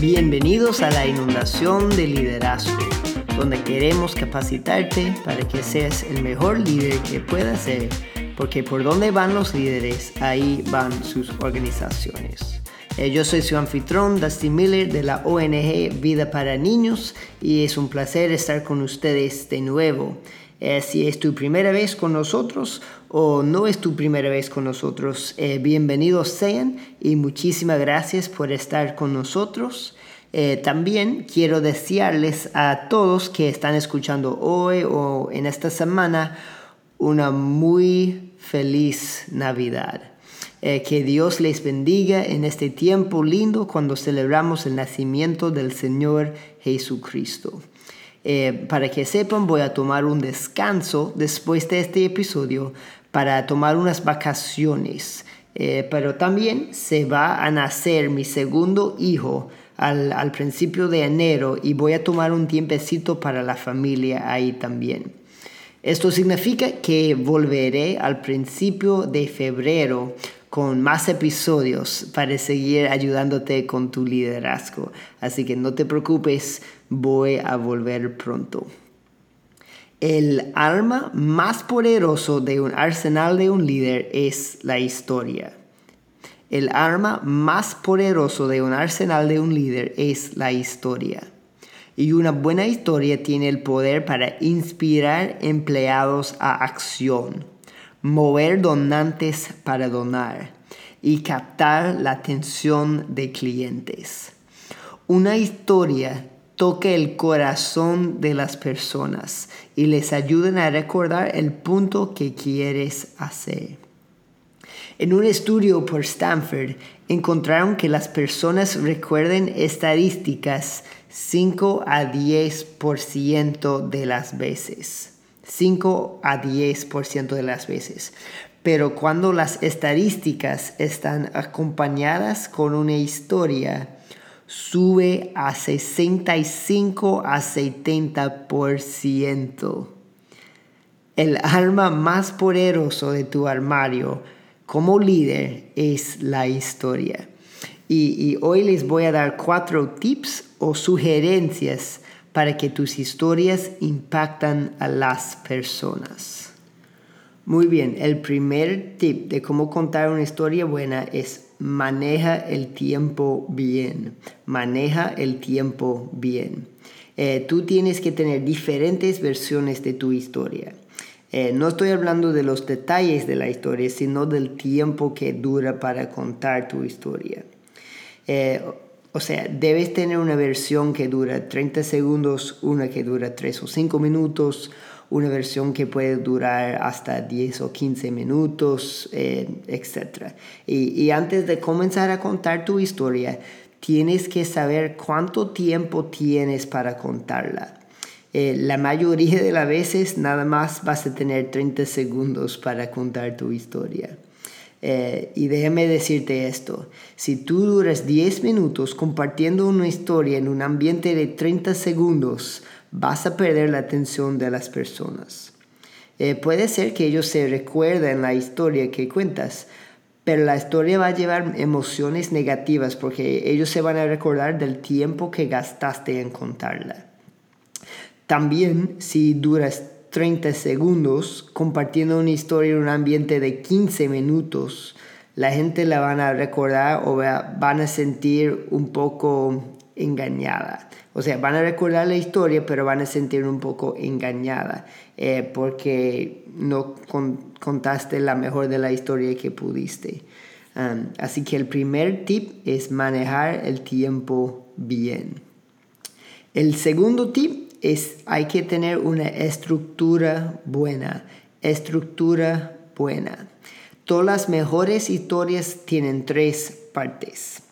Bienvenidos a la inundación de liderazgo, donde queremos capacitarte para que seas el mejor líder que puedas ser, porque por donde van los líderes, ahí van sus organizaciones. Eh, yo soy su anfitrión, Dusty Miller, de la ONG Vida para Niños, y es un placer estar con ustedes de nuevo. Eh, si es tu primera vez con nosotros o no es tu primera vez con nosotros, eh, bienvenidos sean y muchísimas gracias por estar con nosotros. Eh, también quiero desearles a todos que están escuchando hoy o en esta semana una muy feliz Navidad. que Dios les bendiga en este tiempo lindo cuando celebramos el nacimiento del Señor Jesucristo. Eh, para que sepan, voy a tomar un descanso después de este episodio para tomar unas vacaciones. Eh, pero también se va a nacer mi segundo hijo al, al, principio de enero y voy a tomar un tiempecito para la familia ahí también. Esto significa que volveré al principio de febrero con más episodios para seguir ayudándote con tu liderazgo. Así que no te preocupes, voy a volver pronto. El arma más poderoso de un arsenal de un líder es la historia. El arma más poderoso de un arsenal de un líder es la historia. Y una buena historia tiene el poder para inspirar empleados a acción mover donantes para donar y captar la atención de clientes. Una historia toca el corazón de las personas y les ayuda a recordar el punto que quieres hacer. En un estudio por Stanford encontraron que las personas recuerden estadísticas 5 a 10% de las veces. 5 a 10% de las veces. Pero cuando las estadísticas están acompañadas con una historia, sube a 65 a 70%. El arma más poderoso de tu armario como líder es la historia. Y, y hoy les voy a dar cuatro tips o sugerencias para que tus historias impactan a las personas. Muy bien, el primer tip de cómo contar una historia buena es maneja el tiempo bien. Maneja el tiempo bien. Eh, tú tienes que tener diferentes versiones de tu historia. Eh, no estoy hablando de los detalles de la historia, sino del tiempo que dura para contar tu historia. Eh, o sea, debes tener una versión que dura 30 segundos, una que dura 3 o 5 minutos, una versión que puede durar hasta 10 o 15 minutos, eh, etc. Y, antes de comenzar a contar tu historia, tienes que saber cuánto tiempo tienes para contarla. Eh, la mayoría de las veces nada más vas a tener 30 segundos para contar tu historia. Eh, y déjame decirte esto, si tú duras 10 minutos compartiendo una historia en un ambiente de 30 segundos, vas a perder la atención de las personas. Eh, puede ser que ellos se recuerden la historia que cuentas, pero la historia va a llevar emociones negativas porque ellos se van a recordar del tiempo que gastaste en contarla. También si duras 30 segundos compartiendo una historia en un ambiente de 15 minutos, la gente la van a recordar o van a sentir un poco engañada. O sea, van a recordar la historia, pero van a sentir un poco engañada eh, porque no contaste la mejor de la historia que pudiste. Um, así que el primer tip es manejar el tiempo bien. El segundo tip es, hay que tener una estructura buena, estructura buena. Todas las mejores historias tienen tres partes.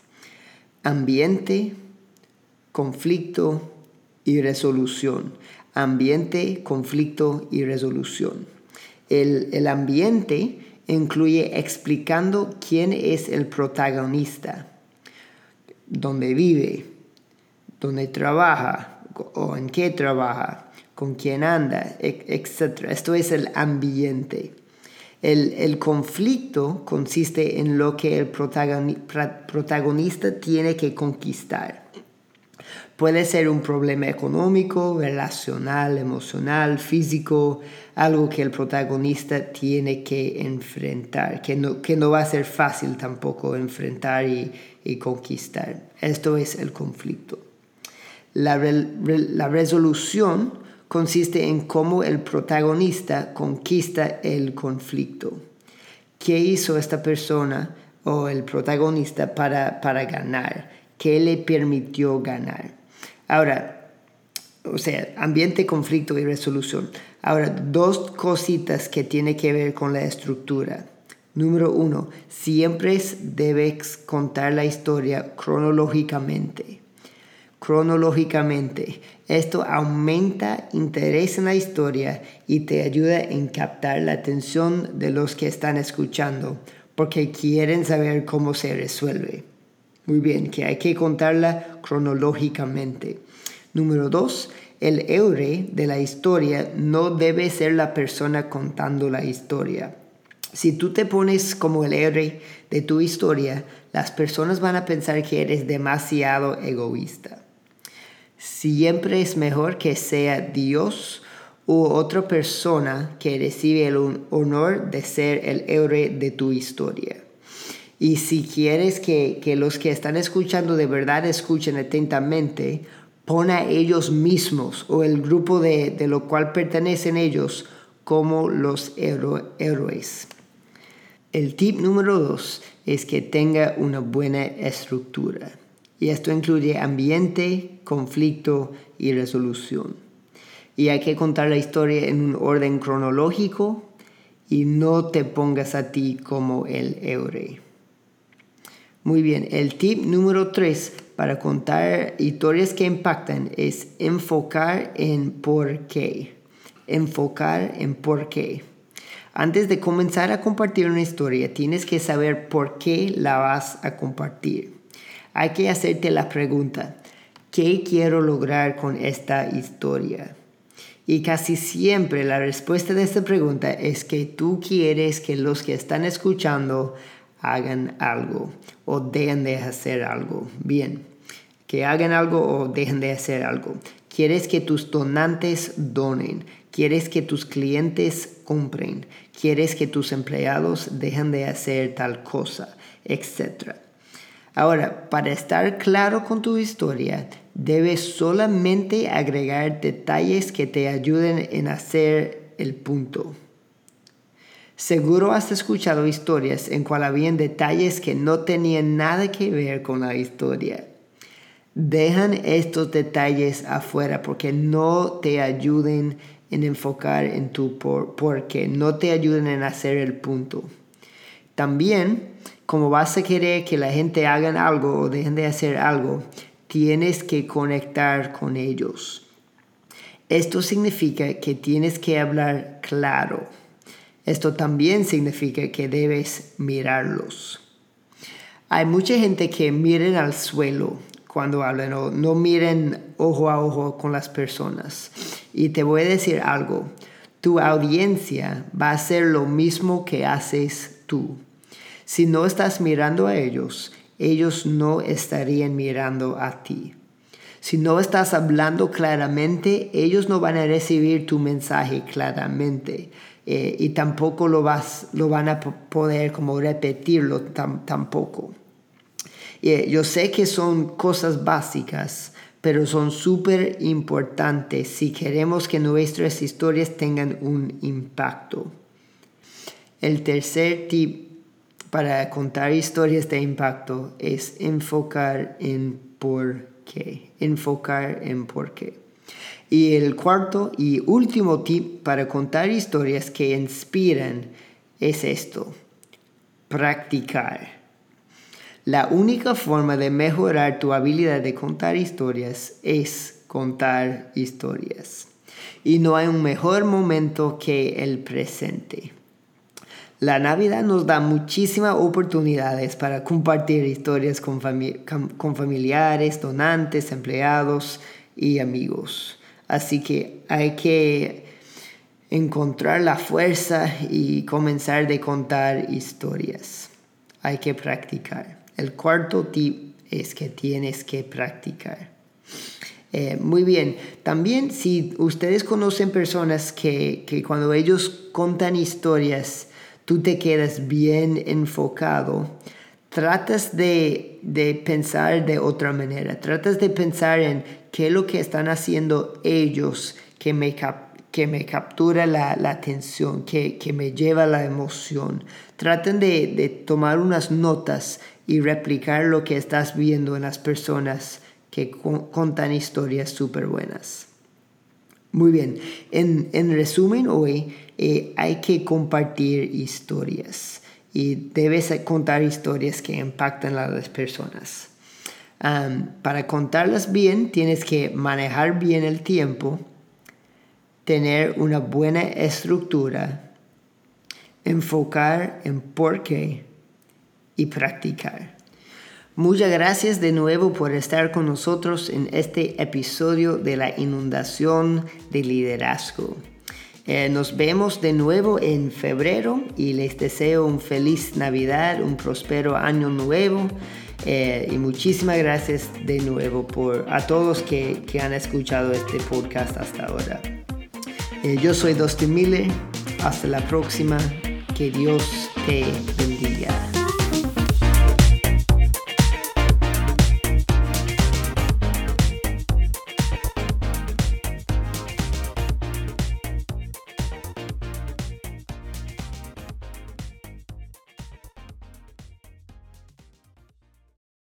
Ambiente, conflicto y resolución. Ambiente, conflicto y resolución. El, el ambiente incluye explicando quién es el protagonista, dónde vive, dónde trabaja, o en qué trabaja, con quién anda, etc. Esto es el ambiente. El, conflicto consiste en lo que el protagonista tiene que conquistar. Puede ser un problema económico, relacional, emocional, físico, algo que el protagonista tiene que enfrentar, que no, que no va a ser fácil tampoco enfrentar y, conquistar. Esto es el conflicto. La, la resolución consiste en cómo el protagonista conquista el conflicto. ¿Qué hizo esta persona o el protagonista para, para ganar? ¿Qué le permitió ganar? Ahora, o sea, ambiente, conflicto y resolución. Ahora, dos cositas que tienen que ver con la estructura. Número uno, siempre debes contar la historia cronológicamente. Cronológicamente. Esto aumenta interés en la historia y te ayuda en captar la atención de los que están escuchando porque quieren saber cómo se resuelve. Muy bien, que hay que contarla cronológicamente. Número dos, el héroe de la historia no debe ser la persona contando la historia. Si tú te pones como el héroe de tu historia, las personas van a pensar que eres demasiado egoísta. Siempre es mejor que sea Dios u otra persona que recibe el honor de ser el héroe de tu historia. Y si quieres que, los que están escuchando de verdad escuchen atentamente, pon a ellos mismos o el grupo de, lo cual pertenecen ellos como los héroes. El tip número dos es que tenga una buena estructura. Y esto incluye ambiente, conflicto y resolución. Y hay que contar la historia en un orden cronológico y no te pongas a ti como el héroe. Muy bien, el tip número 3 para contar historias que impactan es enfocar en por qué. Enfocar en por qué. Antes de comenzar a compartir una historia, tienes que saber por qué la vas a compartir. Hay que hacerte la pregunta, ¿qué quiero lograr con esta historia? Y casi siempre la respuesta de esta pregunta es que tú quieres que los que están escuchando hagan algo o dejen de hacer algo. Bien, que hagan algo o dejen de hacer algo. Quieres que tus donantes donen. Quieres que tus clientes compren. Quieres que tus empleados dejen de hacer tal cosa, etc. Ahora, para estar claro con tu historia, debes solamente agregar detalles que te ayuden en hacer el punto. Seguro has escuchado historias en cual habían detalles que no tenían nada que ver con la historia. Dejan estos detalles afuera porque no te ayuden en enfocar en tu por, porque no te ayuden en hacer el punto. También, como vas a querer que la gente hagan algo o dejen de hacer algo, tienes que conectar con ellos. Esto significa que tienes que hablar claro esto también significa que debes mirarlos. Hay mucha gente que miren al suelo cuando hablan o no miren ojo a ojo con las personas. Y te voy a decir algo, tu audiencia va a hacer lo mismo que haces tú. Si no estás mirando a ellos, ellos no estarían mirando a ti. Si no estás hablando claramente, ellos no van a recibir tu mensaje claramente. Eh, y tampoco lo, vas, lo van a poder como repetirlo tampoco. Eh, yo sé que son cosas básicas, pero son súper importantes si queremos que nuestras historias tengan un impacto. El tercer tip para contar historias de impacto es enfocar en por qué. Enfocar en por qué. Y el cuarto y último tip para contar historias que inspiran es esto, practicar. La única forma de mejorar tu habilidad de contar historias es contar historias. Y no hay un mejor momento que el presente. La Navidad nos da muchísimas oportunidades para compartir historias con, familiares, donantes, empleados y amigos. Así que hay que encontrar la fuerza y comenzar de contar historias. Hay que practicar. El cuarto tip es que tienes que practicar. Eh, muy bien, también si ustedes conocen personas que, que cuando ellos contan historias, tú te quedas bien enfocado, tratas de, de, pensar de otra manera, tratas de pensar en qué es lo que están haciendo ellos que me, que me captura la, la atención, que, que, me lleva la emoción. Traten de, de tomar unas notas y replicar lo que estás viendo en las personas que contan historias súper buenas. Muy bien, en, en resumen hoy eh, hay que compartir historias y debes contar historias que impactan a las personas. para contarlas bien tienes que manejar bien el tiempo, tener una buena estructura, enfocar en por qué y practicar. Muchas gracias de nuevo por estar con nosotros en este episodio de la inundación de liderazgo. Eh, nos vemos de nuevo en febrero y les deseo un feliz Navidad, un próspero año nuevo. Eh, y muchísimas gracias de nuevo por a todos que, que han escuchado este podcast hasta ahora. Eh, yo soy Dustin Miller. Hasta la próxima. Que Dios te bendiga.